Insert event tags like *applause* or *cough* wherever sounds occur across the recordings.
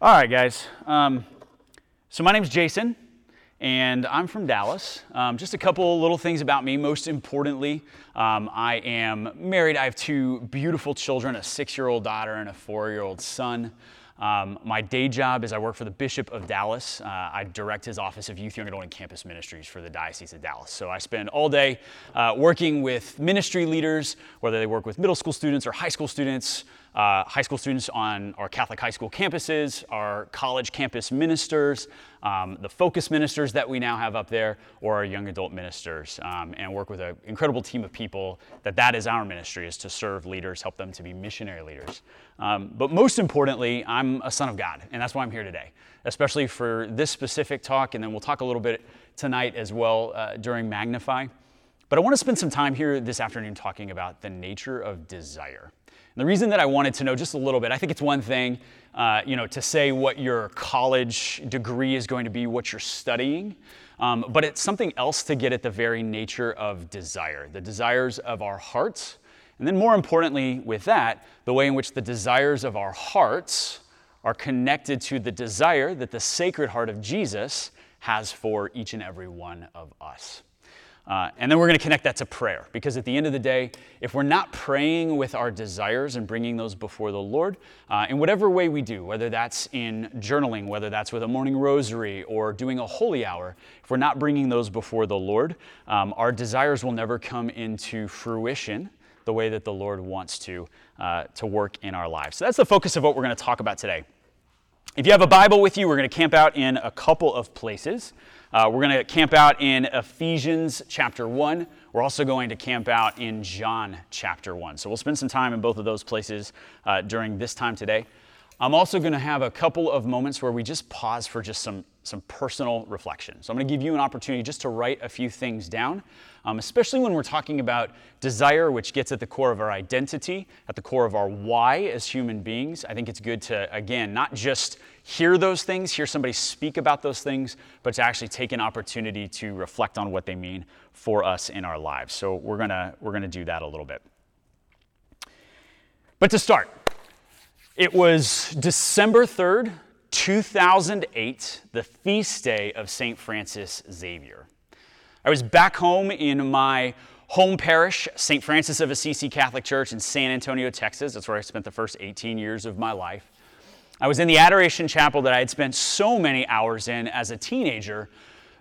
All right, guys. Um, so my name's Jason, and I'm from Dallas. Um, just a couple little things about me. Most importantly, um, I am married. I have two beautiful children, a six-year-old daughter and a four-year-old son. Um, my day job is I work for the Bishop of Dallas. Uh, I direct his Office of Youth, Young Adult, and Campus Ministries for the Diocese of Dallas. So I spend all day uh, working with ministry leaders, whether they work with middle school students or high school students, uh, high school students on our Catholic high school campuses, our college campus ministers, um, the focus ministers that we now have up there, or our young adult ministers, um, and work with an incredible team of people that that is our ministry, is to serve leaders, help them to be missionary leaders. Um, but most importantly, I'm a son of God, and that's why I'm here today, especially for this specific talk, and then we'll talk a little bit tonight as well uh, during Magnify. But I want to spend some time here this afternoon talking about the nature of desire. The reason that I wanted to know just a little bit, I think it's one thing, uh, you know, to say what your college degree is going to be, what you're studying, um, but it's something else to get at the very nature of desire, the desires of our hearts, and then more importantly, with that, the way in which the desires of our hearts are connected to the desire that the Sacred Heart of Jesus has for each and every one of us. Uh, and then we're going to connect that to prayer because at the end of the day, if we're not praying with our desires and bringing those before the Lord, uh, in whatever way we do, whether that's in journaling, whether that's with a morning rosary or doing a holy hour, if we're not bringing those before the Lord, um, our desires will never come into fruition the way that the Lord wants to, uh, to work in our lives. So that's the focus of what we're going to talk about today. If you have a Bible with you, we're going to camp out in a couple of places. Uh, we're going to camp out in Ephesians chapter 1. We're also going to camp out in John chapter 1. So we'll spend some time in both of those places uh, during this time today. I'm also going to have a couple of moments where we just pause for just some, some personal reflection. So I'm going to give you an opportunity just to write a few things down um, especially when we're talking about desire, which gets at the core of our identity, at the core of our why as human beings. I think it's good to, again, not just hear those things, hear somebody speak about those things, but to actually take an opportunity to reflect on what they mean for us in our lives. So we're gonna we're gonna do that a little bit. But to start, it was December 3rd, 2008, the feast day of St. Francis Xavier. I was back home in my home parish, St. Francis of Assisi Catholic Church in San Antonio, Texas. That's where I spent the first 18 years of my life. I was in the Adoration Chapel that I had spent so many hours in as a teenager.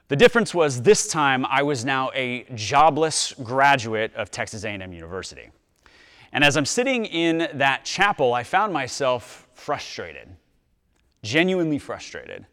The difference was this time I was now a jobless graduate of Texas A&M University. And as I'm sitting in that chapel, I found myself frustrated, genuinely frustrated.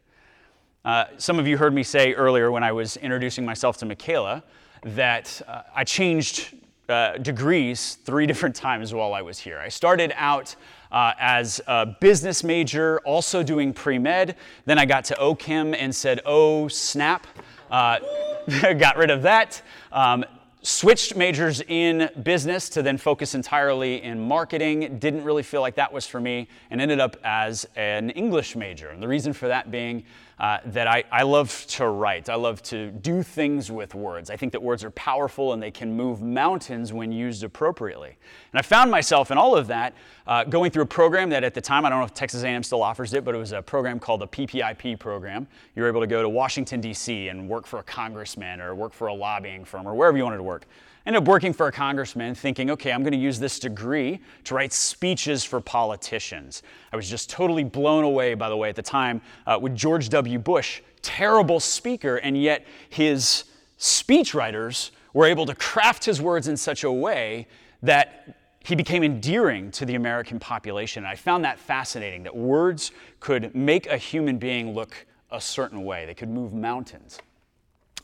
Uh, some of you heard me say earlier when I was introducing myself to Michaela that uh, I changed uh, degrees three *laughs* different times while I was here. I started out uh, as a business major, also doing pre med. Then I got to OChem and said, oh, snap. Uh, *laughs* got rid of that. Um, switched majors in business to then focus entirely in marketing. Didn't really feel like that was for me and ended up as an English major. And the reason for that being uh, that I, I love to write. I love to do things with words. I think that words are powerful and they can move mountains when used appropriately. And I found myself in all of that uh, going through a program that at the time, I don't know if Texas A&M still offers it, but it was a program called the PPIP program. You were able to go to Washington, D.C. and work for a congressman or work for a lobbying firm or wherever you wanted to work ended up working for a congressman thinking, okay, I'm going to use this degree to write speeches for politicians. I was just totally blown away, by the way, at the time uh, with George W. Bush, terrible speaker, and yet his speechwriters were able to craft his words in such a way that he became endearing to the American population. And I found that fascinating that words could make a human being look a certain way, they could move mountains.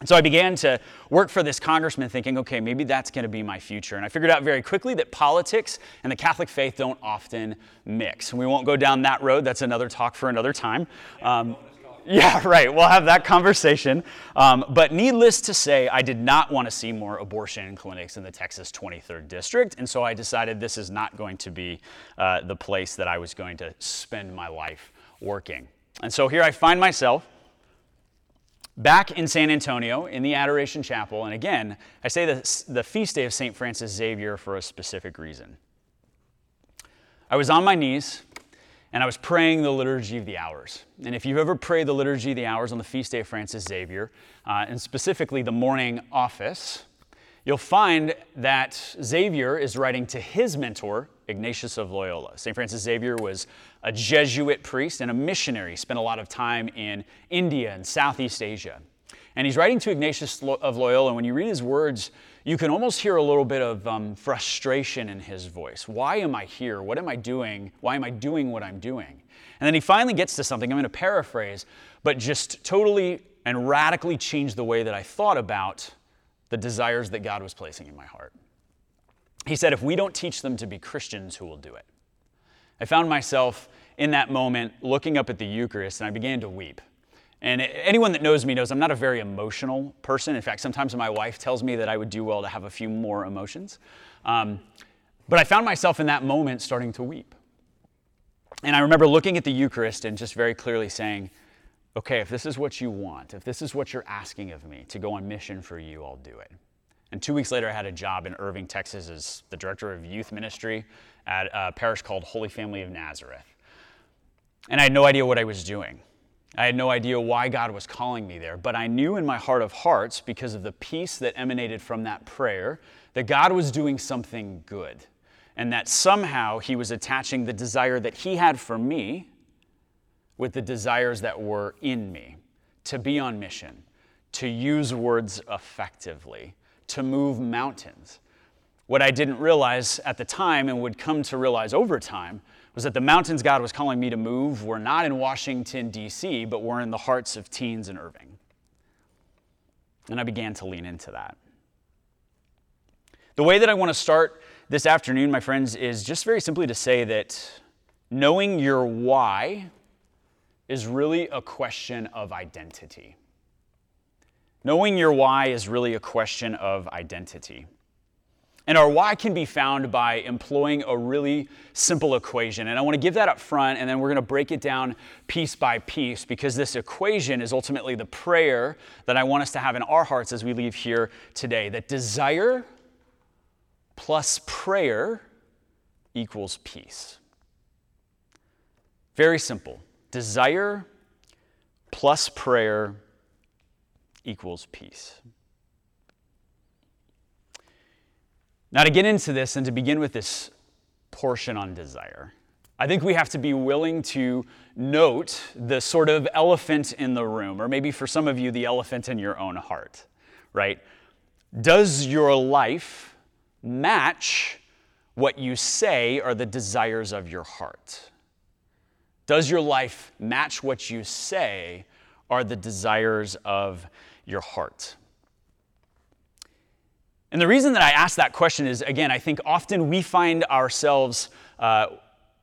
And so I began to work for this congressman thinking, okay, maybe that's going to be my future. And I figured out very quickly that politics and the Catholic faith don't often mix. We won't go down that road. That's another talk for another time. Um, *laughs* yeah, right. We'll have that conversation. Um, but needless to say, I did not want to see more abortion clinics in the Texas 23rd District. And so I decided this is not going to be uh, the place that I was going to spend my life working. And so here I find myself back in San Antonio in the Adoration Chapel. And again, I say the, the feast day of St. Francis Xavier for a specific reason. I was on my knees and I was praying the Liturgy of the Hours. And if you've ever prayed the Liturgy of the Hours on the feast day of Francis Xavier, uh, and specifically the morning office, you'll find that Xavier is writing to his mentor, Ignatius of Loyola. St. Francis Xavier was a Jesuit priest and a missionary, spent a lot of time in India and Southeast Asia. And he's writing to Ignatius of Loyola, when you read his words, you can almost hear a little bit of um, frustration in his voice. Why am I here? What am I doing? Why am I doing what I'm doing? And then he finally gets to something, I'm going to paraphrase, but just totally and radically changed the way that I thought about the desires that God was placing in my heart. He said, If we don't teach them to be Christians, who will do it? I found myself in that moment looking up at the Eucharist and I began to weep. And anyone that knows me knows I'm not a very emotional person. In fact, sometimes my wife tells me that I would do well to have a few more emotions. Um, but I found myself in that moment starting to weep. And I remember looking at the Eucharist and just very clearly saying, okay, if this is what you want, if this is what you're asking of me to go on mission for you, I'll do it. And two weeks later, I had a job in Irving, Texas, as the director of youth ministry at a parish called Holy Family of Nazareth. And I had no idea what I was doing. I had no idea why God was calling me there, but I knew in my heart of hearts, because of the peace that emanated from that prayer, that God was doing something good. And that somehow He was attaching the desire that He had for me with the desires that were in me to be on mission, to use words effectively, to move mountains. What I didn't realize at the time and would come to realize over time was that the mountains God was calling me to move were not in Washington, D.C., but were in the hearts of teens in Irving. And I began to lean into that. The way that I want to start this afternoon, my friends, is just very simply to say that knowing your why is really a question of identity. Knowing your why is really a question of identity. And our why can be found by employing a really simple equation. And I want to give that up front, and then we're going to break it down piece by piece because this equation is ultimately the prayer that I want us to have in our hearts as we leave here today. That desire plus prayer equals peace. Very simple. Desire plus prayer equals peace. Now, to get into this and to begin with this portion on desire, I think we have to be willing to note the sort of elephant in the room, or maybe for some of you, the elephant in your own heart, right? Does your life match what you say are the desires of your heart? Does your life match what you say are the desires of your heart? And the reason that I ask that question is again, I think often we find ourselves uh,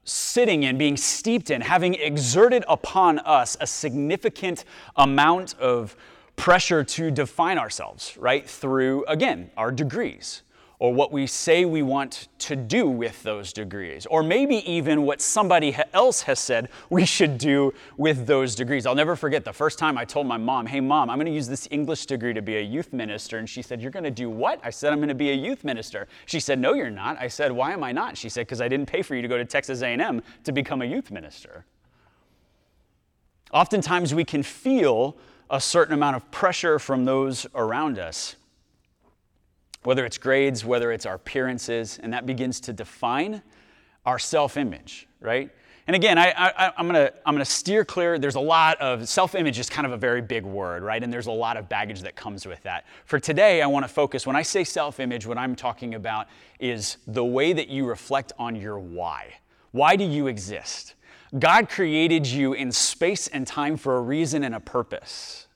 sitting in, being steeped in, having exerted upon us a significant amount of pressure to define ourselves, right? Through, again, our degrees or what we say we want to do with those degrees, or maybe even what somebody else has said we should do with those degrees. I'll never forget the first time I told my mom, Hey, mom, I'm to use this English degree to be a youth minister. And she said, You're to do what? I said, I'm to be a youth minister. She said, No, you're not. I said, Why am I not? She said, Because I didn't pay for you to go to Texas A&M to become a youth minister. Oftentimes we can feel a certain amount of pressure from those around us whether it's grades, whether it's our appearances, and that begins to define our self image, right? And again, I, am gonna, I'm gonna steer clear. There's a lot of self image is kind of a very big word, right? And there's a lot of baggage that comes with that. For today, I wanna focus, when I say self image, what I'm talking about is the way that you reflect on your why. Why do you exist? God created you in space and time for a reason and a purpose.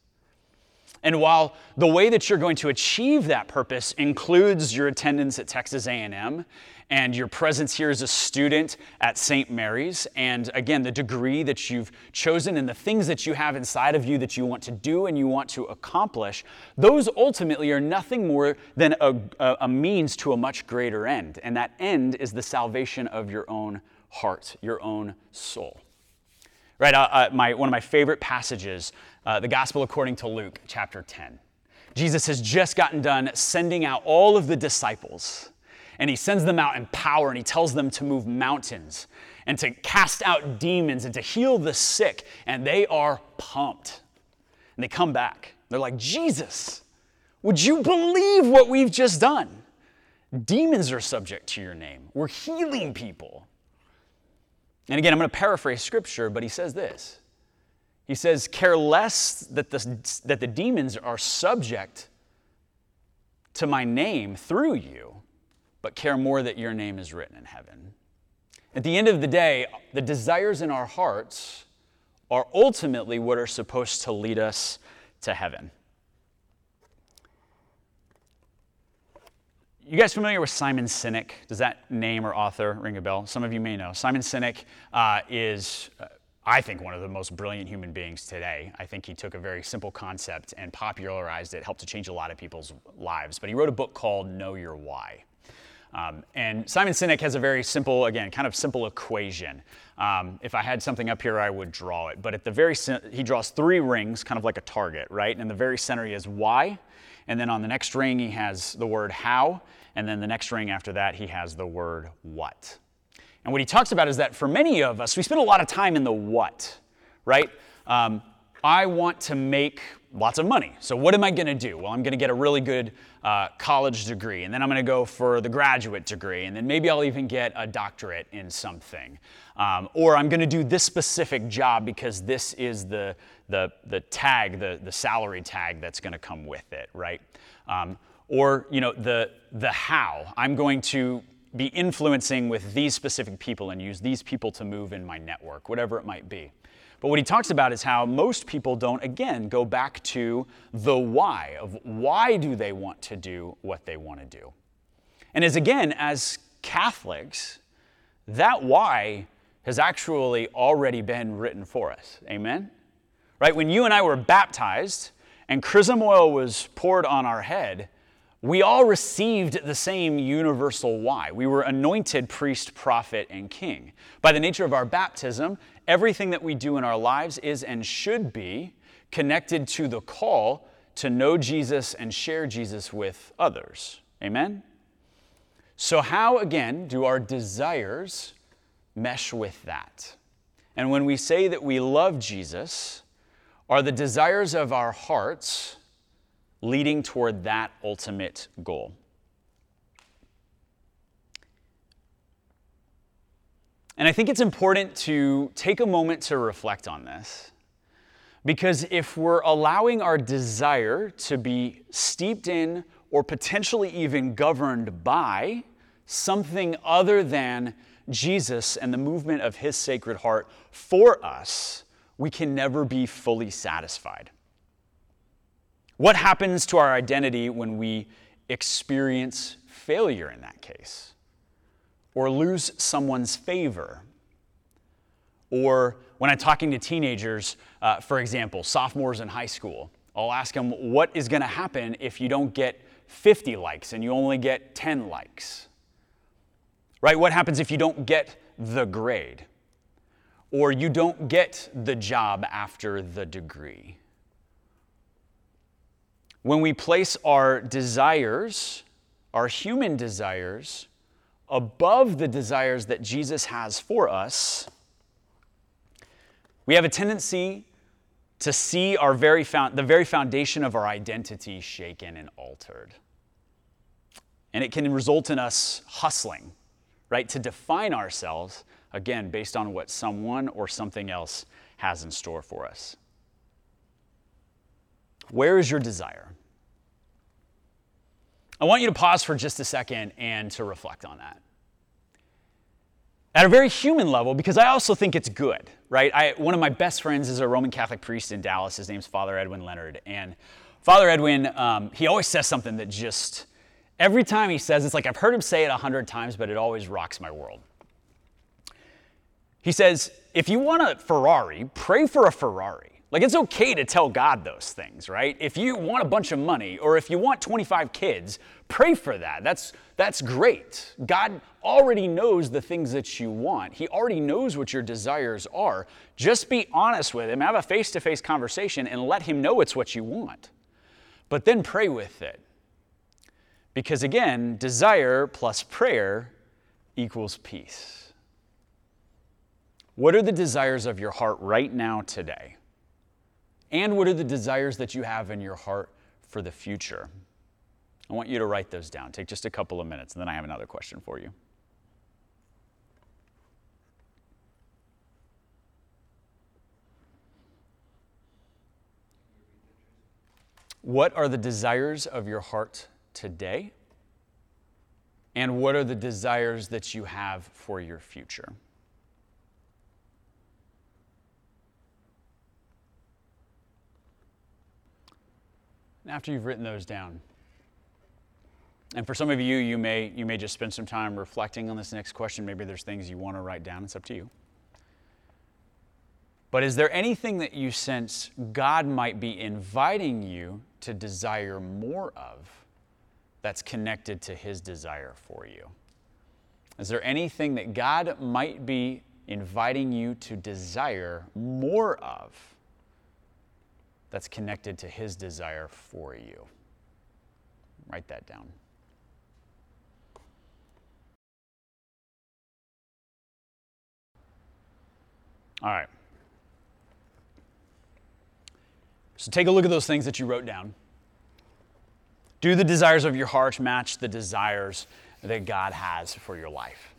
And while the way that you're going to achieve that purpose includes your attendance at Texas A&M and your presence here as a student at St. Mary's and again the degree that you've chosen and the things that you have inside of you that you want to do and you want to accomplish, those ultimately are nothing more than a, a means to a much greater end. And that end is the salvation of your own heart, your own soul. Right, uh, uh, my, one of my favorite passages uh, the Gospel according to Luke, chapter 10. Jesus has just gotten done sending out all of the disciples, and he sends them out in power and he tells them to move mountains. and to cast out demons and to heal the sick, and they are pumped. And they come back. They're like, Jesus, would you believe what we've just done? Demons are subject to your name. We're healing people. And again, I'm going to paraphrase scripture, but he says this He says, Care less that the, that the demons are subject to my name through you, but care more that your name is written in heaven. At the end of the day, the desires in our hearts are ultimately what are supposed to lead us to heaven. You guys familiar with Simon Sinek? Does that name or author ring a bell? Some of you may know. Simon Sinek uh, is, uh, I think, one of the most brilliant human beings today. I think he took a very simple concept and popularized it, helped to change a lot of people's lives. But he wrote a book called Know Your Why. Um, and Simon Sinek has a very simple, again, kind of simple equation. Um, if I had something up here, I would draw it. But at the very, he draws three rings, kind of like a target, right? And in the very center, he has why. And then on the next ring, he has the word how. And then the next ring after that, he has the word what. And what he talks about is that for many of us, we spend a lot of time in the what, right? Um, I want to make lots of money. So, what am I going to do? Well, I'm going to get a really good uh, college degree, and then I'm going to go for the graduate degree, and then maybe I'll even get a doctorate in something. Um, or I'm going to do this specific job because this is the, the, the tag, the, the salary tag that's going to come with it, right? Um, or you know the the how i'm going to be influencing with these specific people and use these people to move in my network whatever it might be. But what he talks about is how most people don't again go back to the why of why do they want to do what they want to do. And as again as catholics that why has actually already been written for us. Amen? Right? When you and i were baptized and chrism oil was poured on our head we all received the same universal why. We were anointed priest, prophet, and king. By the nature of our baptism, everything that we do in our lives is and should be connected to the call to know Jesus and share Jesus with others. Amen? So, how again do our desires mesh with that? And when we say that we love Jesus, are the desires of our hearts leading toward that ultimate goal. And I think it's important to take a moment to reflect on this. Because if we're allowing our desire to be steeped in or potentially even governed by something other than Jesus and the movement of his sacred heart for us, we can never be fully satisfied. What happens to our identity when we experience failure in that case? Or lose someone's favor? Or when I'm talking to teenagers, uh, for example, sophomores in high school, I'll ask them, What is going to happen if you don't get 50 likes and you only get 10 likes? Right? What happens if you don't get the grade? Or you don't get the job after the degree? When we place our desires, our human desires, above the desires that Jesus has for us, we have a tendency to see our very found, the very foundation of our identity shaken and altered. And it can result in us hustling, right, to define ourselves, again, based on what someone or something else has in store for us. Where is your desire? I want you to pause for just a second and to reflect on that. At a very human level, because I also think it's good, right? I, one of my best friends is a Roman Catholic priest in Dallas. His name's Father Edwin Leonard. And Father Edwin, um, he always says something that just, every time he says, it's like I've heard him say it a hundred times, but it always rocks my world. He says, if you want a Ferrari, pray for a Ferrari. Like, it's okay to tell God those things, right? If you want a bunch of money or if you want 25 kids, pray for that. That's, that's great. God already knows the things that you want, He already knows what your desires are. Just be honest with Him, have a face to face conversation, and let Him know it's what you want. But then pray with it. Because again, desire plus prayer equals peace. What are the desires of your heart right now, today? And what are the desires that you have in your heart for the future? I want you to write those down. Take just a couple of minutes, and then I have another question for you. What are the desires of your heart today? And what are the desires that you have for your future? After you've written those down, and for some of you, you may, you may just spend some time reflecting on this next question. Maybe there's things you want to write down. It's up to you. But is there anything that you sense God might be inviting you to desire more of that's connected to His desire for you? Is there anything that God might be inviting you to desire more of that's connected to His desire for you? Write that down. All right. So take a look at those things that you wrote down. Do the desires of your heart match the desires that God has for your life?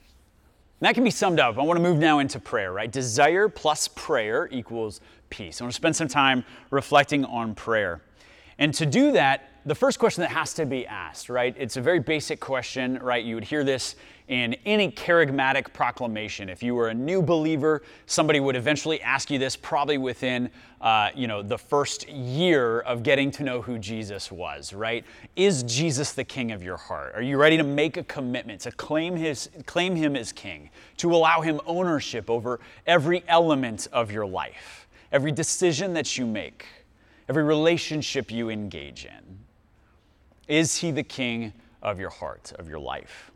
And that can be summed up. I want to move now into prayer, right? Desire plus prayer equals peace. I want to spend some time reflecting on prayer. And to do that, the first question that has to be asked, right? It's a very basic question, right? You would hear this in any charismatic proclamation. If you were a new believer, somebody would eventually ask you this, probably within, uh, you know, the first year of getting to know who Jesus was, right? Is Jesus the King of your heart? Are you ready to make a commitment to claim his, claim Him as King, to allow Him ownership over every element of your life, every decision that you make, every relationship you engage in? Is he the king of your heart, of your life?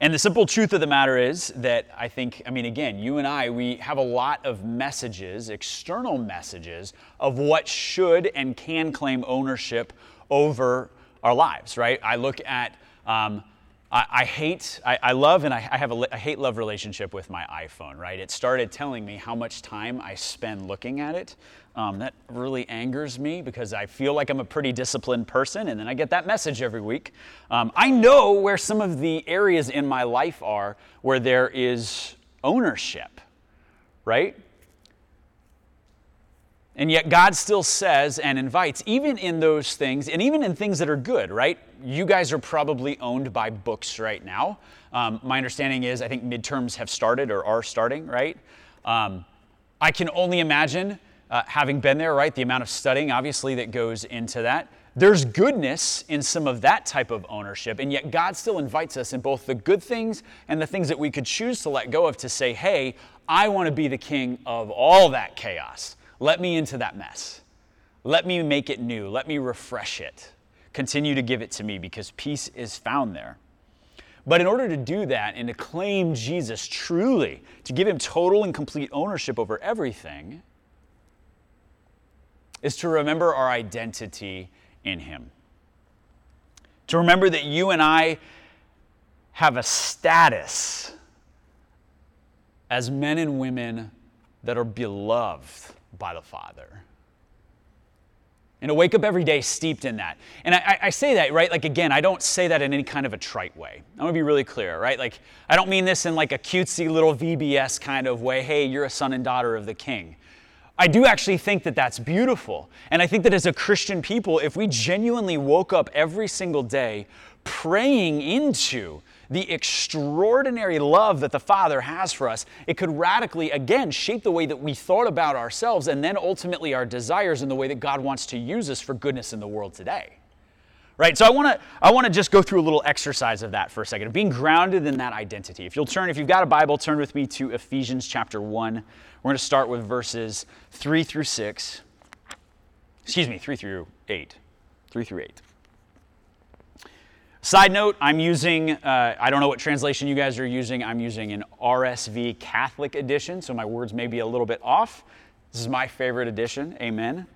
And the simple truth of the matter is that I think, I mean, again, you and I, we have a lot of messages, external messages, of what should and can claim ownership over our lives, right? I look at, um, I, hate, I, love, and I, I have a, a hate love relationship with my iPhone, right? It started telling me how much time I spend looking at it. Um, that really angers me because I feel like I'm a pretty disciplined person, and then I get that message every week. Um, I know where some of the areas in my life are where there is ownership, right? And yet, God still says and invites, even in those things, and even in things that are good, right? You guys are probably owned by books right now. Um, my understanding is, I think midterms have started or are starting, right? Um, I can only imagine uh, having been there, right? The amount of studying, obviously, that goes into that. There's goodness in some of that type of ownership, and yet God still invites us in both the good things and the things that we could choose to let go of to say, hey, I want to be the king of all that chaos. Let me into that mess. Let me make it new. Let me refresh it. Continue to give it to me because peace is found there. But in order to do that and to claim Jesus truly, to give him total and complete ownership over everything, is to remember our identity in Him. To remember that you and I have a status as men and women that are beloved by the Father. And to wake up every day steeped in that. And I, I, say that, right? Like, again, I don't say that in any kind of a trite way. I want to be really clear, right? Like, I don't mean this in like a cutesy little VBS kind of way. Hey, you're a son and daughter of the king. I do actually think that that's beautiful. And I think that as a Christian people, if we genuinely woke up every single day praying into the extraordinary love that the Father has for us, it could radically, again, shape the way that we thought about ourselves and then ultimately our desires in the way that God wants to use us for goodness in the world today. Right? So I want to I want to just go through a little exercise of that for a second, being grounded in that identity. If you'll turn, if you've got a Bible, turn with me to Ephesians chapter 1. We're going to start with verses 3 through 6. Excuse me, 3 through 8. 3 through 8. Side note, I'm using, uh, I don't know what translation you guys are using. I'm using an RSV Catholic edition, so my words may be a little bit off. This is my favorite edition. Amen.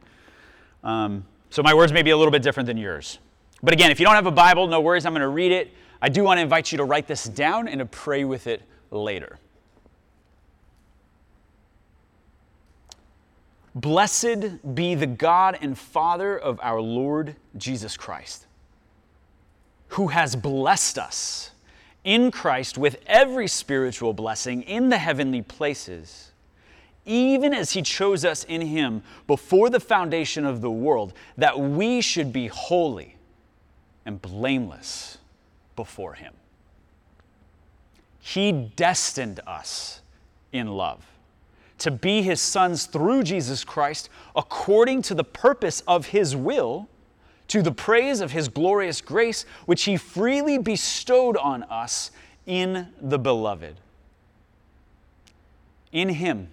Um, so my words may be a little bit different than yours. But again, if you don't have a Bible, no worries. I'm going to read it. I do want to invite you to write this down and to pray with it later. Blessed be the God and Father of our Lord Jesus Christ who has blessed us in Christ with every spiritual blessing in the heavenly places even as he chose us in him before the foundation of the world, that we should be holy and blameless before him. He destined us in love to be his sons through Jesus Christ according to the purpose of his will, to the praise of his glorious grace, which he freely bestowed on us in the beloved. In him,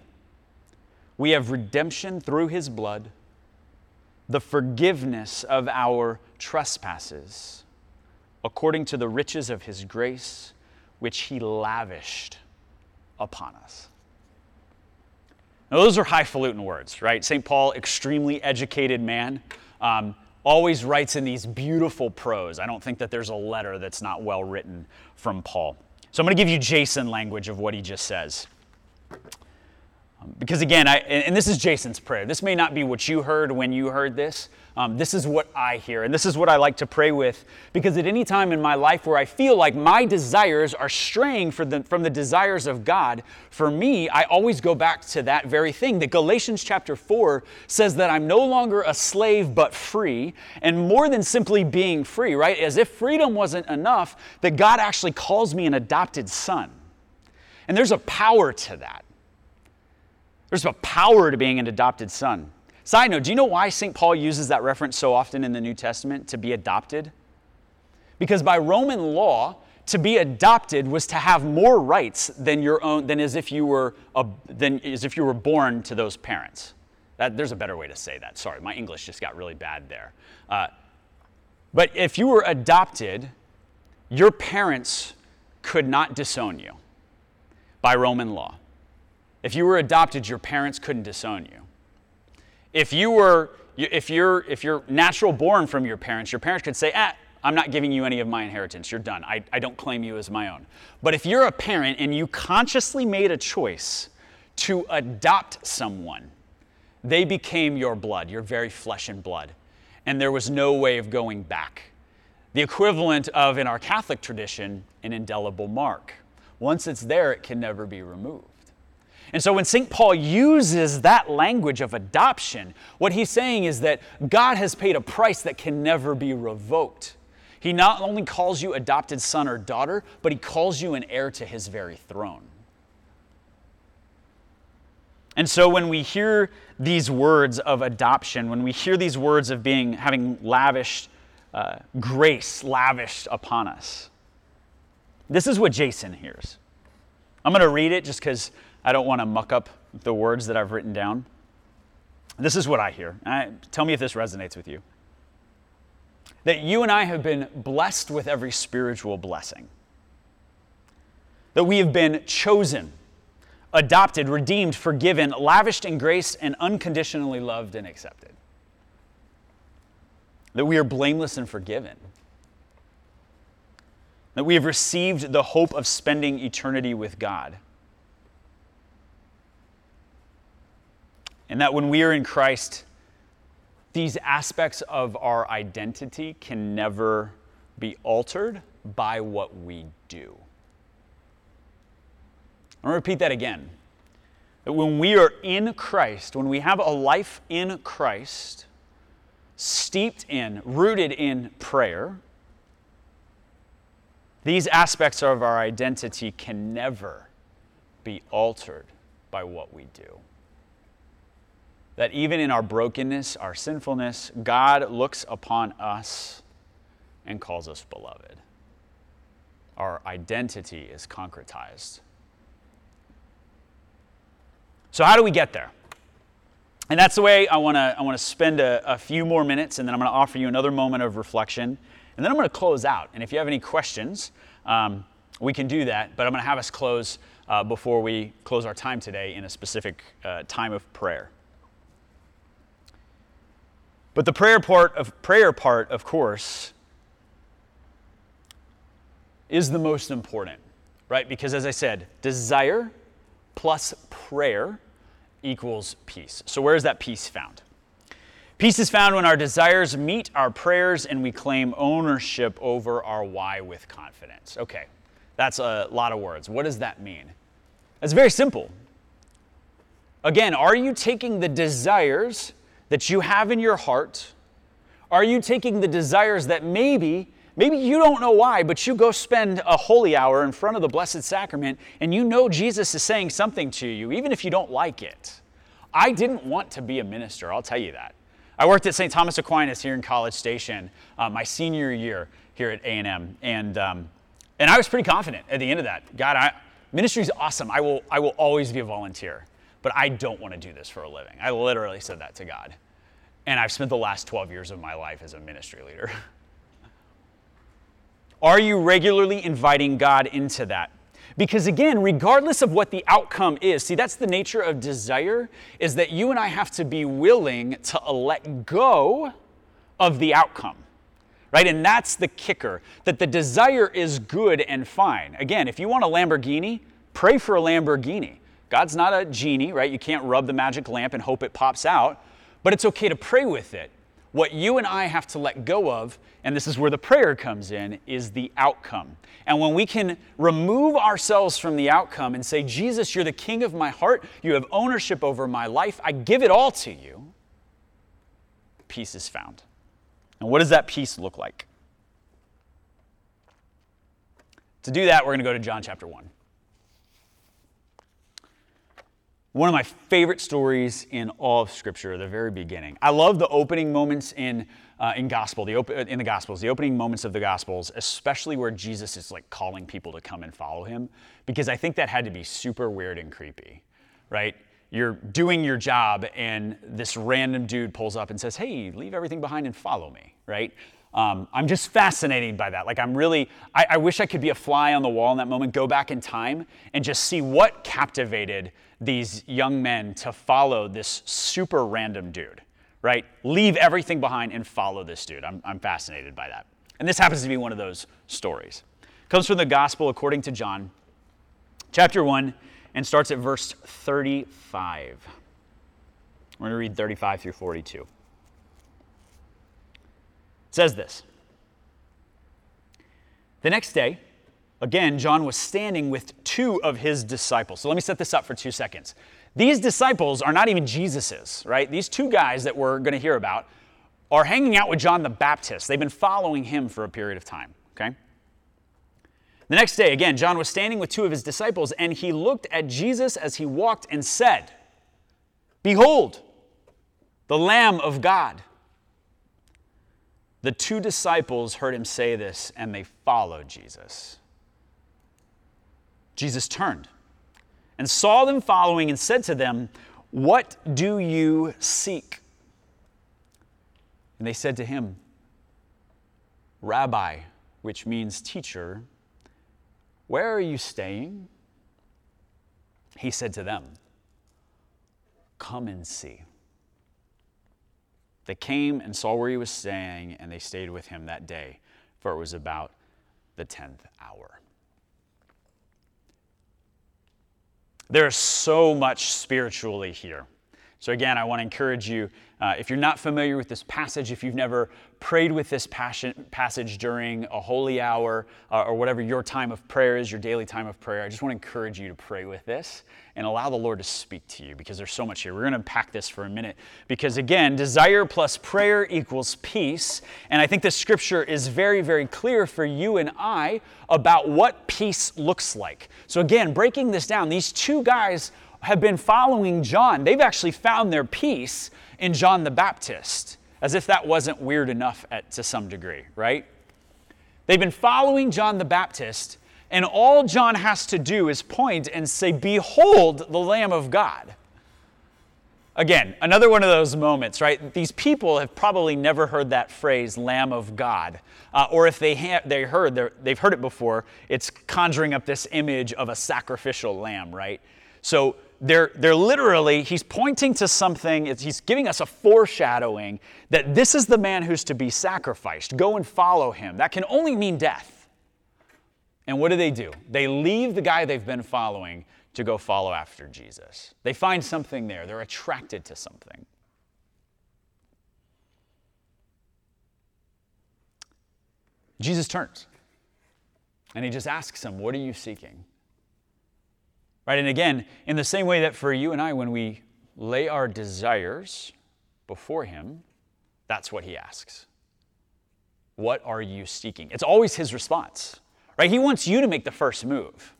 we have redemption through his blood, the forgiveness of our trespasses, according to the riches of his grace, which he lavished upon us. Now, those are highfalutin words, right? St. Paul, extremely educated man, um, always writes in these beautiful prose. I don't think that there's a letter that's not well written from Paul. So I'm going to give you Jason language of what he just says. Um, because again, I, and this is Jason's prayer. This may not be what you heard when you heard this, um, this is what I hear, and this is what I like to pray with because at any time in my life where I feel like my desires are straying the, from the desires of God, for me, I always go back to that very thing. That Galatians chapter 4 says that I'm no longer a slave but free, and more than simply being free, right? As if freedom wasn't enough, that God actually calls me an adopted son. And there's a power to that. There's a power to being an adopted son. Side note, do you know why St. Paul uses that reference so often in the New Testament to be adopted? Because by Roman law, to be adopted was to have more rights than your own than as if you were a, than as if you were born to those parents. That, there's a better way to say that. Sorry, my English just got really bad there. Uh, but if you were adopted, your parents could not disown you by Roman law. If you were adopted, your parents couldn't disown you. If you were, if you're, if you're natural born from your parents, your parents could say, ah, I'm not giving you any of my inheritance. You're done. I, I don't claim you as my own. But if you're a parent and you consciously made a choice to adopt someone, they became your blood, your very flesh and blood. And there was no way of going back. The equivalent of, in our Catholic tradition, an indelible mark. Once it's there, it can never be removed. And so when St. Paul uses that language of adoption, what he's saying is that God has paid a price that can never be revoked. He not only calls you adopted son or daughter, but he calls you an heir to his very throne. And so when we hear these words of adoption, when we hear these words of being having lavished uh, grace lavished upon us, this is what Jason hears. I'm going to read it just because I don't want to muck up the words that I've written down. This is what I hear. I, tell me if this resonates with you. That you and I have been blessed with every spiritual blessing. That we have been chosen, adopted, redeemed, forgiven, lavished in grace, and unconditionally loved and accepted. That we are blameless and forgiven. That we have received the hope of spending eternity with God And that when we are in Christ, these aspects of our identity can never be altered by what we do. I'm going to repeat that again. That when we are in Christ, when we have a life in Christ, steeped in, rooted in prayer, these aspects of our identity can never be altered by what we do that even in our brokenness, our sinfulness, God looks upon us and calls us beloved. Our identity is concretized. So, how do we get there? And that's the way I want to I want to spend a, a few more minutes, and then I'm going to offer you another moment of reflection, and then I'm going to close out. And if you have any questions, um, we can do that. But I'm going to have us close uh, before we close our time today in a specific uh, time of prayer. But the prayer part of prayer part, of course, is the most important, right? Because as I said, desire plus prayer equals peace. So, where is that peace found? Peace is found when our desires meet our prayers and we claim ownership over our why with confidence. Okay, that's a lot of words. What does that mean? It's very simple. Again, are you taking the desires that you have in your heart? Are you taking the desires that maybe, maybe you don't know why, but you go spend a holy hour in front of the Blessed Sacrament and you know Jesus is saying something to you, even if you don't like it? I didn't want to be a minister, I'll tell you that. I worked at St. Thomas Aquinas here in College Station uh, my senior year here at A&M, and, um, and I was pretty confident at the end of that. God, I, ministry is awesome. I will, I will always be a volunteer but I don't want to do this for a living. I literally said that to God. And I've spent the last 12 years of my life as a ministry leader. *laughs* Are you regularly inviting God into that? Because again, regardless of what the outcome is, see, that's the nature of desire, is that you and I have to be willing to let go of the outcome. Right? And that's the kicker that the desire is good and fine. Again, if you want a Lamborghini, pray for a Lamborghini. God's not a genie, right? You can't rub the magic lamp and hope it pops out, but it's okay to pray with it. What you and I have to let go of, and this is where the prayer comes in, is the outcome. And when we can remove ourselves from the outcome and say, Jesus, you're the king of my heart, you have ownership over my life, I give it all to you, peace is found. And what does that peace look like? To do that, we're going to go to John chapter 1. One of my favorite stories in all of Scripture, the very beginning. I love the opening moments in, uh, in gospel, the op- in the Gospels, the opening moments of the Gospels, especially where Jesus is like calling people to come and follow him, because I think that had to be super weird and creepy, right? You're doing your job, and this random dude pulls up and says, "Hey, leave everything behind and follow me," right? Um, I'm just fascinated by that. Like, I'm really, I, I wish I could be a fly on the wall in that moment, go back in time and just see what captivated these young men to follow this super random dude, right? Leave everything behind and follow this dude. I'm, I'm fascinated by that. And this happens to be one of those stories. Comes from the Gospel according to John, chapter 1, and starts at verse 35. We're going to read 35 through 42. Says this The next day, Again, John was standing with two of his disciples. So let me set this up for two seconds. These disciples are not even Jesus's, right? These two guys that we're going to hear about are hanging out with John the Baptist. They've been following him for a period of time, okay? The next day, again, John was standing with two of his disciples, and he looked at Jesus as he walked and said, Behold, the Lamb of God. The two disciples heard him say this, and they followed Jesus. Jesus turned and saw them following and said to them, What do you seek? And they said to him, Rabbi, which means teacher, where are you staying? He said to them, Come and see. They came and saw where he was staying, and they stayed with him that day, for it was about the tenth hour. There's so much spiritually here. So, again, I want to encourage you uh, if you're not familiar with this passage, if you've never prayed with this passion, passage during a holy hour uh, or whatever your time of prayer is, your daily time of prayer, I just want to encourage you to pray with this and allow the Lord to speak to you because there's so much here. We're going to unpack this for a minute because, again, desire plus prayer equals peace. And I think the scripture is very, very clear for you and I about what peace looks like. So, again, breaking this down, these two guys have been following John. They've actually found their peace in John the Baptist, as if that wasn't weird enough at, to some degree, right? They've been following John the Baptist, and all John has to do is point and say, Behold the Lamb of God. Again, another one of those moments, right? These people have probably never heard that phrase, Lamb of God. Uh, or if they, ha- they heard, they've heard it before, it's conjuring up this image of a sacrificial lamb, right? So they're, they're literally, he's pointing to something, he's giving us a foreshadowing that this is the man who's to be sacrificed. Go and follow him. That can only mean death. And what do they do? They leave the guy they've been following to go follow after Jesus. They find something there, they're attracted to something. Jesus turns and he just asks them, What are you seeking? Right? And again, in the same way that for you and I, when we lay our desires before him, that's what he asks. What are you seeking? It's always his response, right? He wants you to make the first move.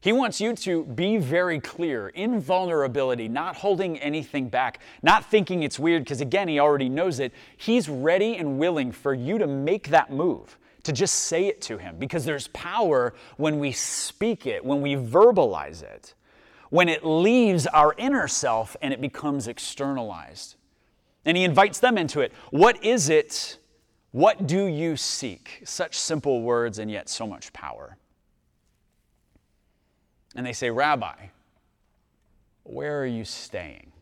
He wants you to be very clear in vulnerability, not holding anything back, not thinking it's weird, because again, he already knows it. He's ready and willing for you to make that move, to just say it to him, because there's power when we speak it, when we verbalize it, when it leaves our inner self and it becomes externalized. And he invites them into it. What is it? What do you seek? Such simple words and yet so much power and they say, Rabbi, where are you staying?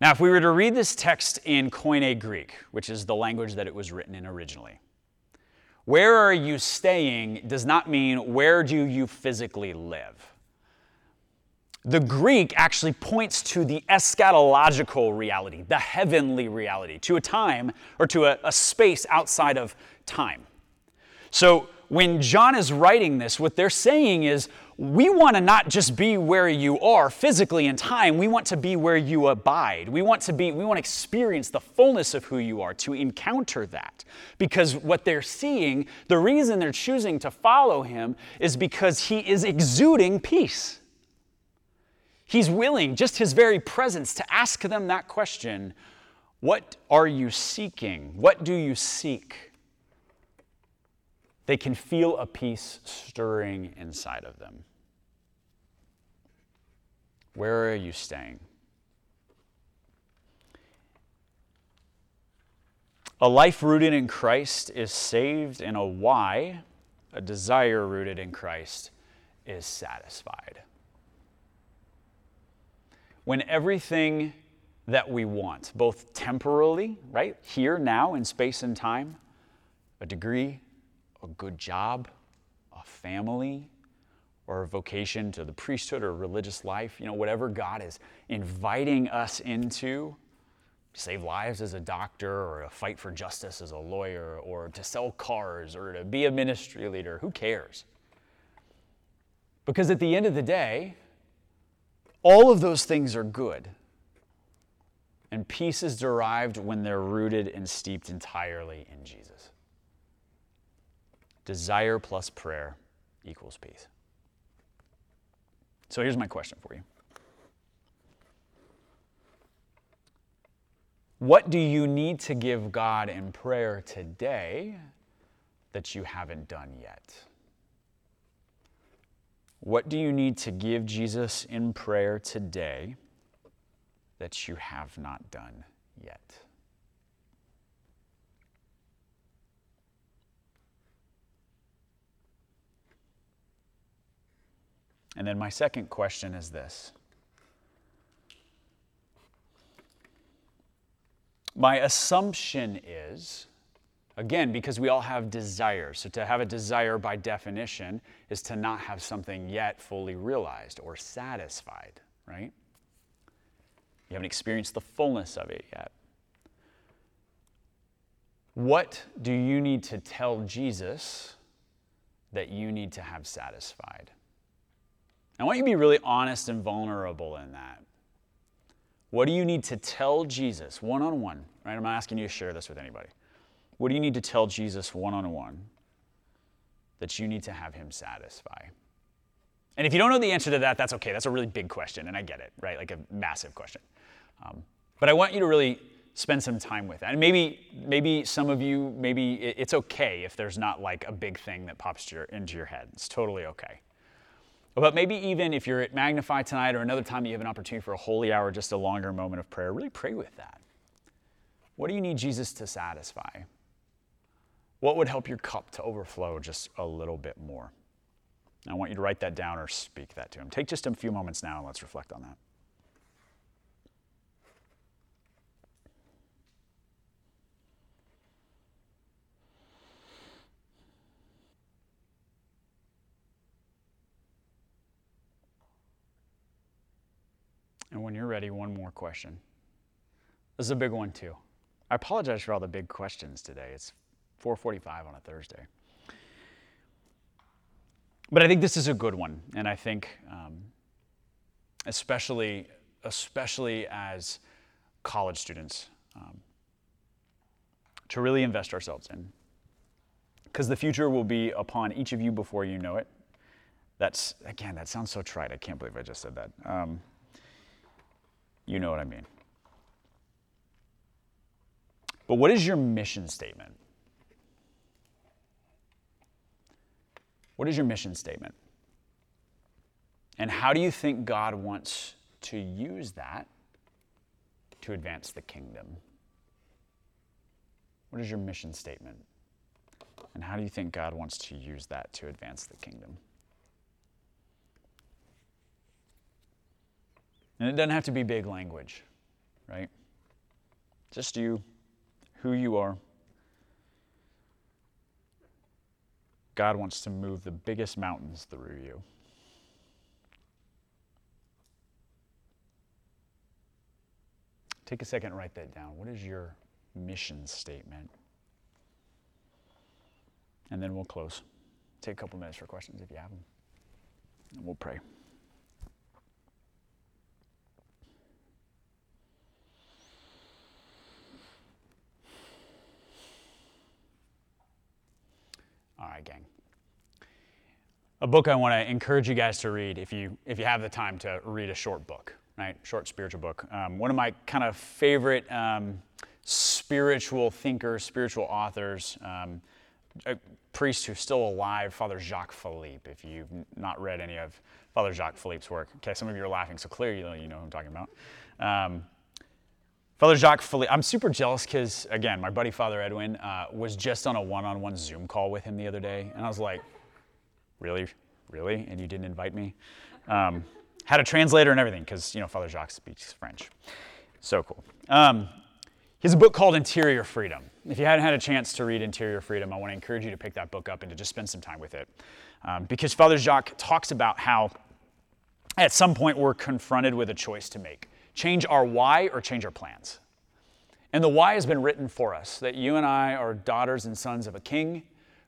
Now, if we were to read this text in Koine Greek, which is the language that it was written in originally, where are you staying does not mean where do you physically live. The Greek actually points to the eschatological reality, the heavenly reality, to a time or to a, a space outside of time. So, when John is writing this, what they're saying is, we want to not just be where you are physically in time, we want to be where you abide. We want to be, we want to experience the fullness of who you are, to encounter that. Because what they're seeing, the reason they're choosing to follow him is because he is exuding peace. He's willing, just his very presence, to ask them that question What are you seeking? What do you seek? They can feel a peace stirring inside of them. Where are you staying? A life rooted in Christ is saved, and a why, a desire rooted in Christ, is satisfied. When everything that we want, both temporally, right, here, now, in space and time, a degree, a good job, a family, or a vocation to the priesthood or religious life, you know, whatever God is inviting us into, save lives as a doctor or to fight for justice as a lawyer or to sell cars or to be a ministry leader, who cares? Because at the end of the day, all of those things are good. And peace is derived when they're rooted and steeped entirely in Jesus. Desire plus prayer equals peace. So here's my question for you What do you need to give God in prayer today that you haven't done yet? What do you need to give Jesus in prayer today that you have not done yet? And then my second question is this My assumption is, again, because we all have desires. So to have a desire by definition is to not have something yet fully realized or satisfied, right? You haven't experienced the fullness of it yet. What do you need to tell Jesus that you need to have satisfied? I want you to be really honest and vulnerable in that. What do you need to tell Jesus one on one? Right? I'm not asking you to share this with anybody. What do you need to tell Jesus one on one that you need to have him satisfy? And if you don't know the answer to that, that's okay. That's a really big question, and I get it, right? Like a massive question. Um, but I want you to really spend some time with that. And maybe, maybe some of you, maybe it's okay if there's not like a big thing that pops your, into your head. It's totally okay. But maybe even if you're at Magnify tonight or another time you have an opportunity for a holy hour, just a longer moment of prayer, really pray with that. What do you need Jesus to satisfy? What would help your cup to overflow just a little bit more? I want you to write that down or speak that to him. Take just a few moments now and let's reflect on that. And when you're ready, one more question. This is a big one too. I apologize for all the big questions today. It's 4:45 on a Thursday. But I think this is a good one, and I think, um, especially, especially as college students, um, to really invest ourselves in, because the future will be upon each of you before you know it. That's again, that sounds so trite. I can't believe I just said that. Um, you know what I mean. But what is your mission statement? What is your mission statement? And how do you think God wants to use that to advance the kingdom? What is your mission statement? And how do you think God wants to use that to advance the kingdom? And it doesn't have to be big language, right? Just you, who you are. God wants to move the biggest mountains through you. Take a second and write that down. What is your mission statement? And then we'll close. Take a couple minutes for questions if you have them. And we'll pray. All right, gang. A book I want to encourage you guys to read if you if you have the time to read a short book, right? Short spiritual book. Um, one of my kind of favorite um, spiritual thinkers, spiritual authors, um, a priest who's still alive, Father Jacques Philippe. If you've not read any of Father Jacques Philippe's work, okay, some of you are laughing, so clearly you know who I'm talking about. Father Jacques I'm super jealous because, again, my buddy Father Edwin uh, was just on a one on one Zoom call with him the other day. And I was like, really? Really? And you didn't invite me? Um, had a translator and everything because, you know, Father Jacques speaks French. So cool. Um, he has a book called Interior Freedom. If you hadn't had a chance to read Interior Freedom, I want to encourage you to pick that book up and to just spend some time with it. Um, because Father Jacques talks about how at some point we're confronted with a choice to make change our why or change our plans. And the why has been written for us that you and I are daughters and sons of a king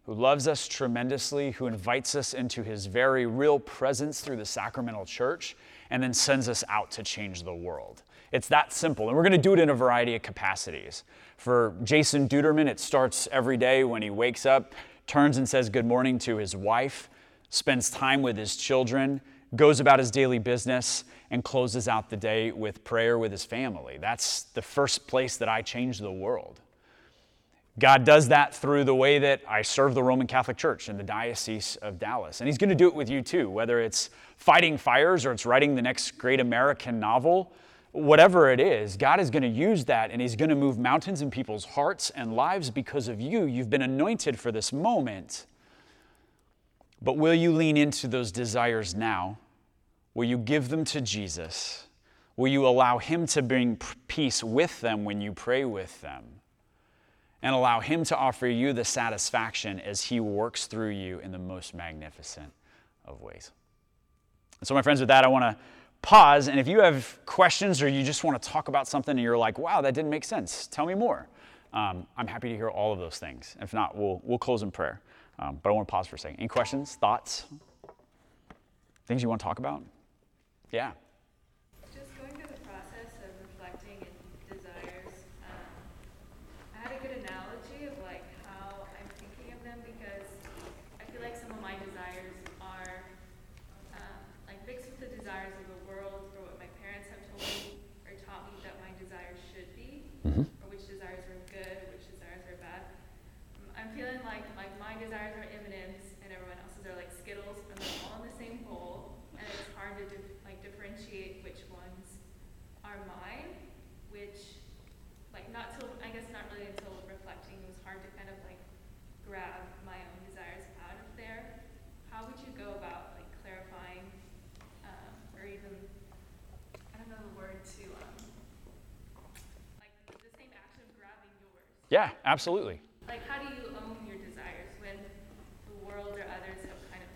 who loves us tremendously, who invites us into his very real presence through the sacramental church, and then sends us out to change the world. It's that simple. And we're going to do it in a variety of capacities. For Jason Duderman, it starts every day when he wakes up, turns and says good morning to his wife, spends time with his children, goes about his daily business, and closes out the day with prayer with his family. That's the first place that I change the world. God does that through the way that I serve the Roman Catholic Church in the Diocese of Dallas. And He's going to do it with you too, whether it's fighting fires or it's writing the next great American novel, whatever it is, God is going to use that and He's going to move mountains in people's hearts and lives because of you. You've been anointed for this moment. But will you lean into those desires now? Will you give them to Jesus? Will you allow Him to bring peace with them when you pray with them? And allow Him to offer you the satisfaction as He works through you in the most magnificent of ways. And so, my friends, with that, I want to pause. And if you have questions or you just want to talk about something and you're like, wow, that didn't make sense, tell me more. Um, I'm happy to hear all of those things. If not, we'll, we'll close in prayer. Um, but I want to pause for a second. Any questions, thoughts, things you want to talk about? Yeah. Just going through the process of reflecting and desires, um, I had a good analogy of like how I'm thinking of them because I feel like some of my desires are um, like mixed with the desires of the world or what my parents have told me or taught me that my desires should be, Mhm. or which desires are good, which desires are bad. Um, I'm feeling like like my desires are M&Ms and everyone else's are like Skittles, and they're all in the same bowl, and it's hard to dif- like differentiate which ones are mine, which like not till I guess not really until reflecting it was hard to kind of like grab my own desires out of there. How would you go about like clarifying, um, or even I don't know the word to um, like the same action of grabbing yours. Yeah, absolutely. Like, how do you own your desires when the world or others have kind of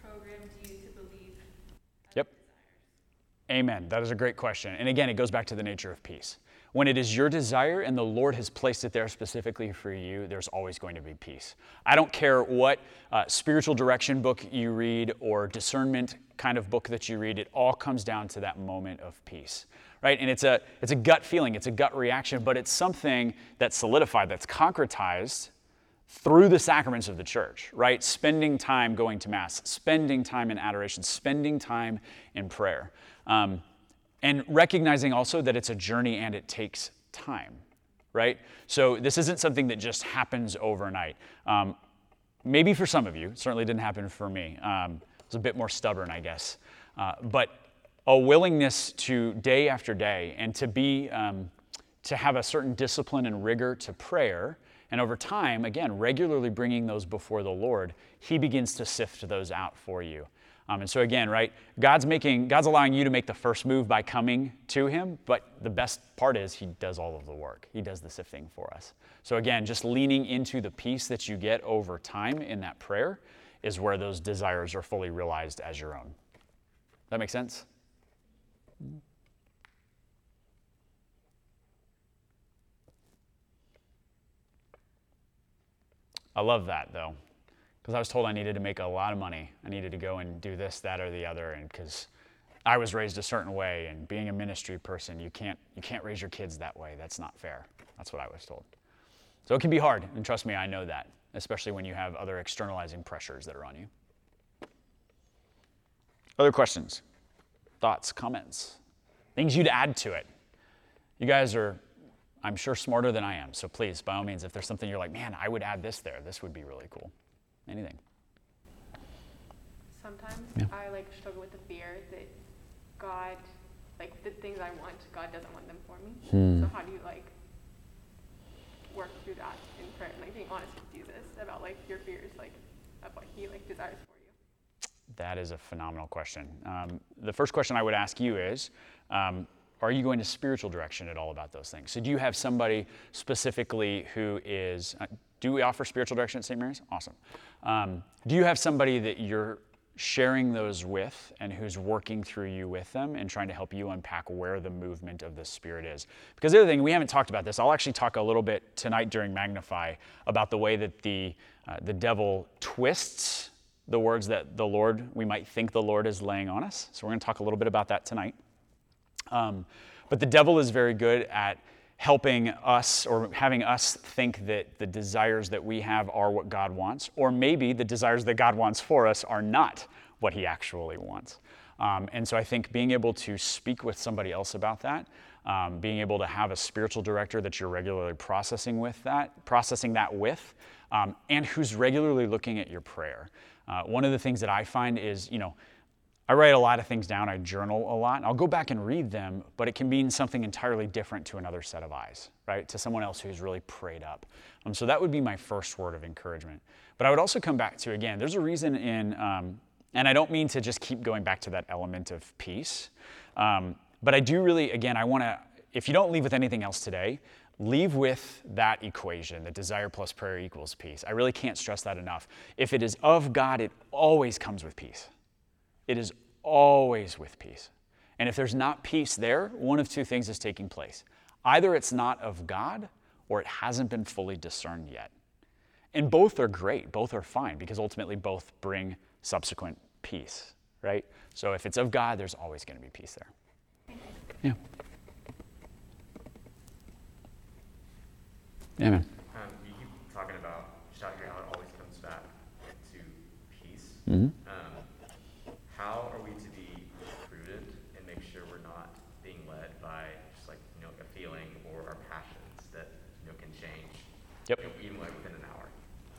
programmed you to believe other Yep. desires? Amen. That is a great question. And again, it goes back to the nature of peace. When it is your desire and the Lord has placed it there specifically for you, there's always going to be peace. I don't care what uh, spiritual direction book you read or discernment kind of book that you read, it all comes down to that moment of peace. Right? And it's a, it's a gut feeling, it's a gut reaction, but it's something that's solidified, that's concretized through the sacraments of the church, right? Spending time going to Mass, spending time in adoration, spending time in prayer. Um, and recognizing also that it's a journey and it takes time, right? So this isn't something that just happens overnight. Um, maybe for some of you, certainly didn't happen for me. Um, I was a bit more stubborn, I guess. Uh, but a willingness to day after day and to be, um, to have a certain discipline and rigor to prayer and over time, again, regularly bringing those before the Lord, He begins to sift those out for you. Um, and so again, right, God's making, God's allowing you to make the first move by coming to Him, but the best part is He does all of the work. He does the sifting for us. So again, just leaning into the peace that you get over time in that prayer is where those desires are fully realized as your own. That makes sense? I love that though, because I was told I needed to make a lot of money. I needed to go and do this, that, or the other, and because I was raised a certain way, and being a ministry person, you can't you can't raise your kids that way. That's not fair. That's what I was told. So it can be hard, and trust me, I know that, especially when you have other externalizing pressures that are on you. Other questions, thoughts, comments, things you'd add to it. You guys are I'm sure smarter than I am. So please, by all means, if there's something you're like, man, I would add this there, this would be really cool. Anything. Sometimes yeah. I like struggle with the fear that God, like the things I want, God doesn't want them for me. Hmm. So how do you like work through that in prayer? Like being honest with Jesus about like your fears, like of what He like desires for you. That is a phenomenal question. Um, the first question I would ask you is. Um, are you going to spiritual direction at all about those things? So, do you have somebody specifically who is, uh, do we offer spiritual direction at St. Mary's? Awesome. Um, do you have somebody that you're sharing those with and who's working through you with them and trying to help you unpack where the movement of the Spirit is? Because the other thing, we haven't talked about this. I'll actually talk a little bit tonight during Magnify about the way that the, uh, the devil twists the words that the Lord, we might think the Lord is laying on us. So, we're going to talk a little bit about that tonight. Um, but the devil is very good at helping us or having us think that the desires that we have are what God wants, or maybe the desires that God wants for us are not what He actually wants. Um, and so I think being able to speak with somebody else about that, um, being able to have a spiritual director that you're regularly processing with that, processing that with, um, and who's regularly looking at your prayer. Uh, one of the things that I find is, you know, I write a lot of things down, I journal a lot. I'll go back and read them, but it can mean something entirely different to another set of eyes, right? To someone else who's really prayed up. Um, so that would be my first word of encouragement. But I would also come back to, again, there's a reason in, um, and I don't mean to just keep going back to that element of peace, um, but I do really, again, I want to, if you don't leave with anything else today, leave with that equation that desire plus prayer equals peace. I really can't stress that enough. If it is of God, it always comes with peace. It is always with peace. And if there's not peace there, one of two things is taking place. Either it's not of God or it hasn't been fully discerned yet. And both are great, both are fine because ultimately both bring subsequent peace, right? So if it's of God, there's always going to be peace there. Yeah. Yeah, man. Um, you keep talking about just how it always comes back to peace. Mm-hmm. Yep. Even like within an hour.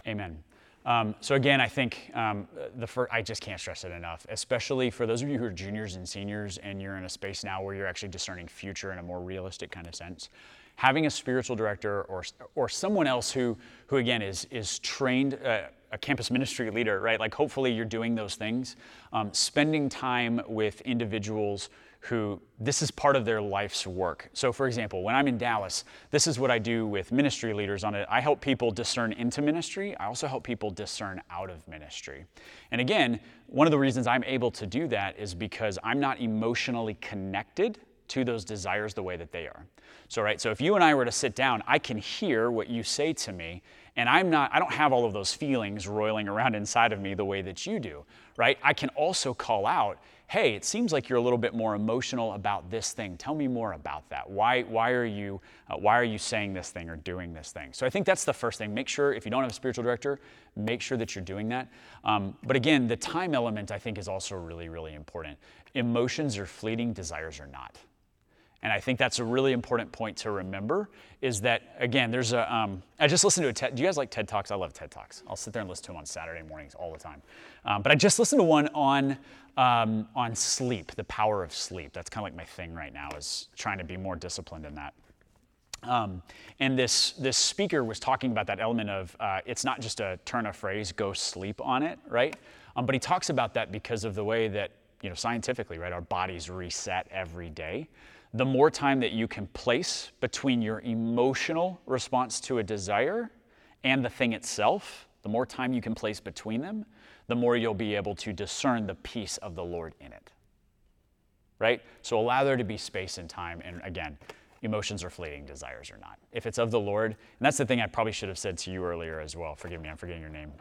Amen. Um, so again, I think um, the first, I just can't stress it enough, especially for those of you who are juniors and seniors and you're in a space now where you're actually discerning future in a more realistic kind of sense. Having a spiritual director or, or someone else who, who again is, is trained, uh, a campus ministry leader, right? Like hopefully you're doing those things. Um, spending time with individuals who this is part of their life's work. So, for example, when I'm in Dallas, this is what I do with ministry leaders on it. I help people discern into ministry. I also help people discern out of ministry. And again, one of the reasons I'm able to do that is because I'm not emotionally connected to those desires the way that they are. So, right, so if you and I were to sit down, I can hear what you say to me, and I'm not, I don't have all of those feelings roiling around inside of me the way that you do, right? I can also call out hey, it seems like you're a little bit more emotional about this thing. Tell me more about that. Why, why, are, you, uh, why are you saying this thing or doing this thing? So I think that's the first thing. Make sure, if you don't have a spiritual director, make sure that you're doing that. Um, but again, the time element I think is also really, really important. Emotions are fleeting, desires are not. And I think that's a really important point to remember is that, again, there's a. Um, I just listened to a TED, do you guys like TED Talks? I love TED Talks. I'll sit there and listen to them on Saturday mornings all the time. Um, but I just listened to one on, um, on sleep, the power of sleep. That's kind of like my thing right now is trying to be more disciplined in that. Um, and this, this speaker was talking about that element of uh, it's not just a turn a phrase, go sleep on it, right? Um, but he talks about that because of the way that, you know, scientifically, right, our bodies reset every day the more time that you can place between your emotional response to a desire and the thing itself, the more time you can place between them, the more you'll be able to discern the peace of the Lord in it. Right? So allow there to be space and time. And again, emotions are fleeting, desires are not. If it's of the Lord, and that's the thing I probably should have said to you earlier as well. Forgive me, I'm forgetting your name.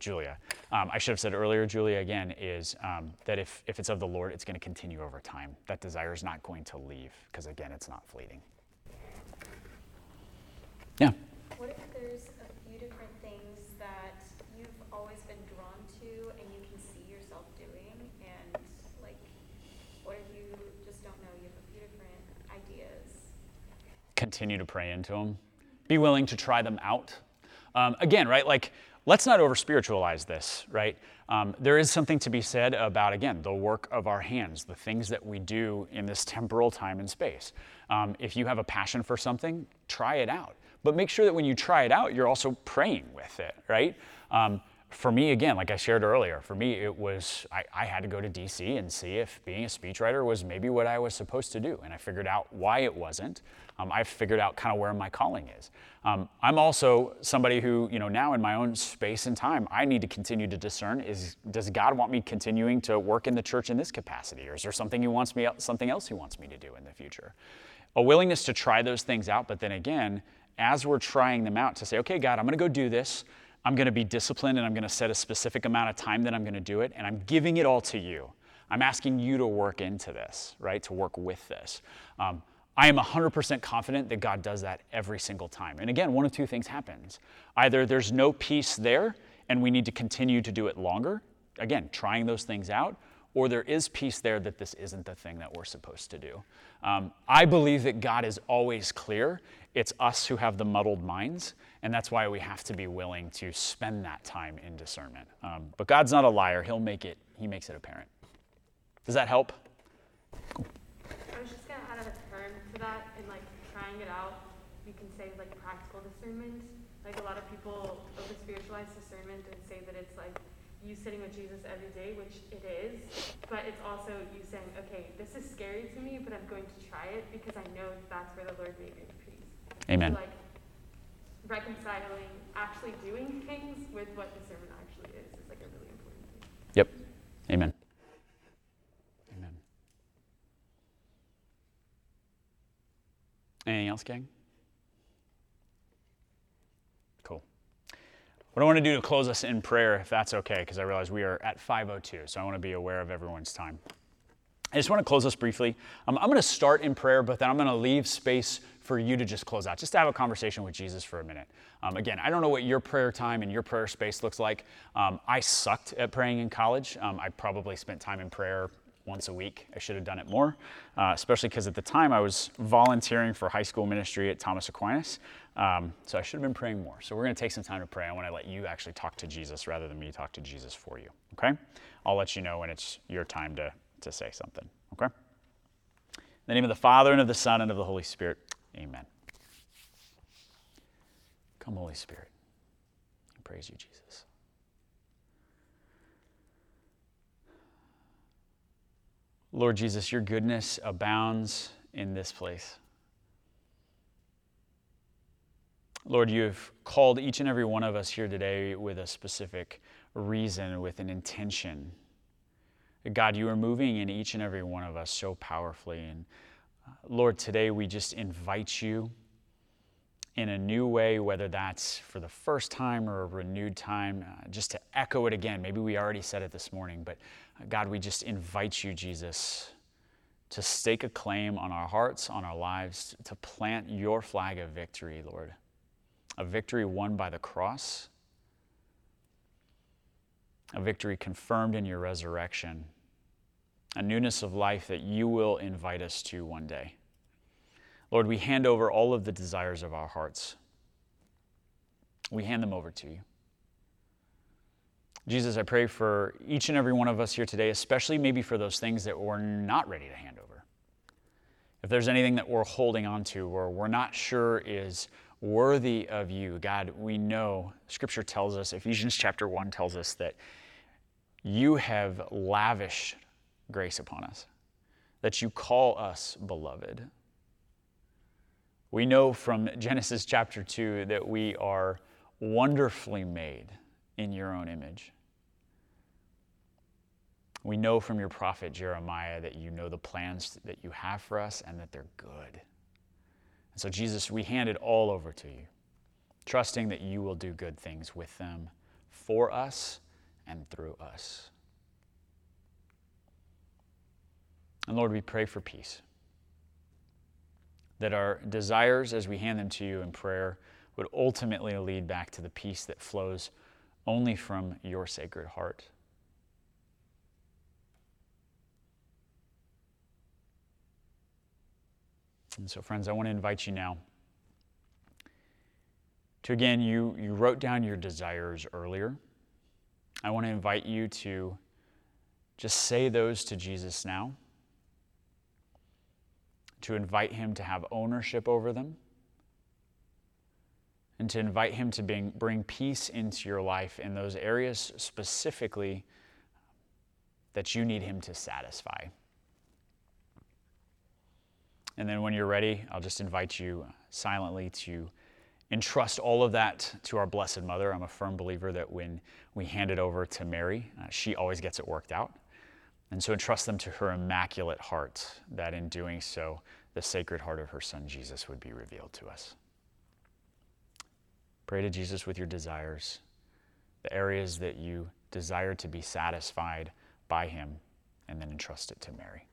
Julia. Um, I should have said earlier, Julia, again, is um, that if, if it's of the Lord, it's going to continue over time. That desire is not going to leave because, again, it's not fleeting. Yeah. What if there's a few different things that you've always been drawn to and you can see yourself doing, and like, what if you just don't know? You have a few different ideas. Continue to pray into them. Be willing to try them out. Um, again, right? Like let's not over spiritualize this, right? Um, there is something to be said about, again, the work of our hands, the things that we do in this temporal time and space. Um, if you have a passion for something, try it out. But make sure that when you try it out, you're also praying with it, right? Um, for me, again, like I shared earlier, for me, it was I, I, had to go to DC and see if being a speechwriter was maybe what I was supposed to do. And I figured out why it wasn't. Um, I figured out kind of where my calling is. Um, I'm also somebody who, you know, now in my own space and time, I need to continue to discern: is does God want me continuing to work in the church in this capacity, or is there something He wants me, something else He wants me to do in the future? A willingness to try those things out, but then again, as we're trying them out, to say, okay, God, I'm going to go do this. I'm going to be disciplined and I'm going to set a specific amount of time that I'm going to do it, and I'm giving it all to you. I'm asking you to work into this, right? To work with this. Um, I am 100% confident that God does that every single time. And again, one of two things happens. Either there's no peace there and we need to continue to do it longer, again, trying those things out, or there is peace there that this isn't the thing that we're supposed to do. Um, I believe that God is always clear. It's us who have the muddled minds, and that's why we have to be willing to spend that time in discernment. Um, but God's not a liar. He'll make it, He makes it apparent. Does that help? Cool. I was just going to add a term to that and like trying it out. You can say like practical discernment. Like a lot of people over spiritualize discernment and say that it's like you sitting with Jesus every day, which it is, but it's also you saying, okay, this is scary to me, but I'm going to try it because I know that's where the Lord may bring peace. Amen. So, like reconciling actually doing things with what discernment actually is is like a really important thing. Yep. Amen. Anything else, gang? Cool. What I want to do to close us in prayer, if that's okay, because I realize we are at 5:02, so I want to be aware of everyone's time. I just want to close us briefly. Um, I'm going to start in prayer, but then I'm going to leave space for you to just close out, just to have a conversation with Jesus for a minute. Um, again, I don't know what your prayer time and your prayer space looks like. Um, I sucked at praying in college. Um, I probably spent time in prayer once a week. I should have done it more, uh, especially because at the time I was volunteering for high school ministry at Thomas Aquinas. Um, so I should have been praying more. So we're going to take some time to pray. I want to let you actually talk to Jesus rather than me talk to Jesus for you. Okay? I'll let you know when it's your time to, to say something. Okay? In the name of the Father, and of the Son, and of the Holy Spirit. Amen. Come, Holy Spirit. I praise you, Jesus. Lord Jesus, your goodness abounds in this place. Lord, you have called each and every one of us here today with a specific reason, with an intention. God, you are moving in each and every one of us so powerfully. And uh, Lord, today we just invite you in a new way, whether that's for the first time or a renewed time, uh, just to echo it again. Maybe we already said it this morning, but uh, God, we just invite you, Jesus, to stake a claim on our hearts, on our lives, to plant your flag of victory, Lord. A victory won by the cross, a victory confirmed in your resurrection, a newness of life that you will invite us to one day. Lord, we hand over all of the desires of our hearts. We hand them over to you. Jesus, I pray for each and every one of us here today, especially maybe for those things that we're not ready to hand over. If there's anything that we're holding on to or we're not sure is worthy of you, God, we know Scripture tells us, Ephesians chapter 1 tells us that you have lavished grace upon us, that you call us beloved. We know from Genesis chapter 2 that we are wonderfully made in your own image. We know from your prophet Jeremiah that you know the plans that you have for us and that they're good. And so, Jesus, we hand it all over to you, trusting that you will do good things with them for us and through us. And Lord, we pray for peace that our desires as we hand them to you in prayer would ultimately lead back to the peace that flows only from your sacred heart. And so, friends, I want to invite you now to again, you, you wrote down your desires earlier. I want to invite you to just say those to Jesus now to invite Him to have ownership over them, and to invite Him to bring, bring peace into your life in those areas specifically that you need Him to satisfy. And then when you're ready, I'll just invite you silently to entrust all of that to our Blessed Mother. I'm a firm believer that when we hand it over to Mary, uh, she always gets it worked out. And so entrust them to her immaculate heart, that in doing so, the sacred heart of her son Jesus would be revealed to us. Pray to Jesus with your desires, the areas that you desire to be satisfied by him, and then entrust it to Mary.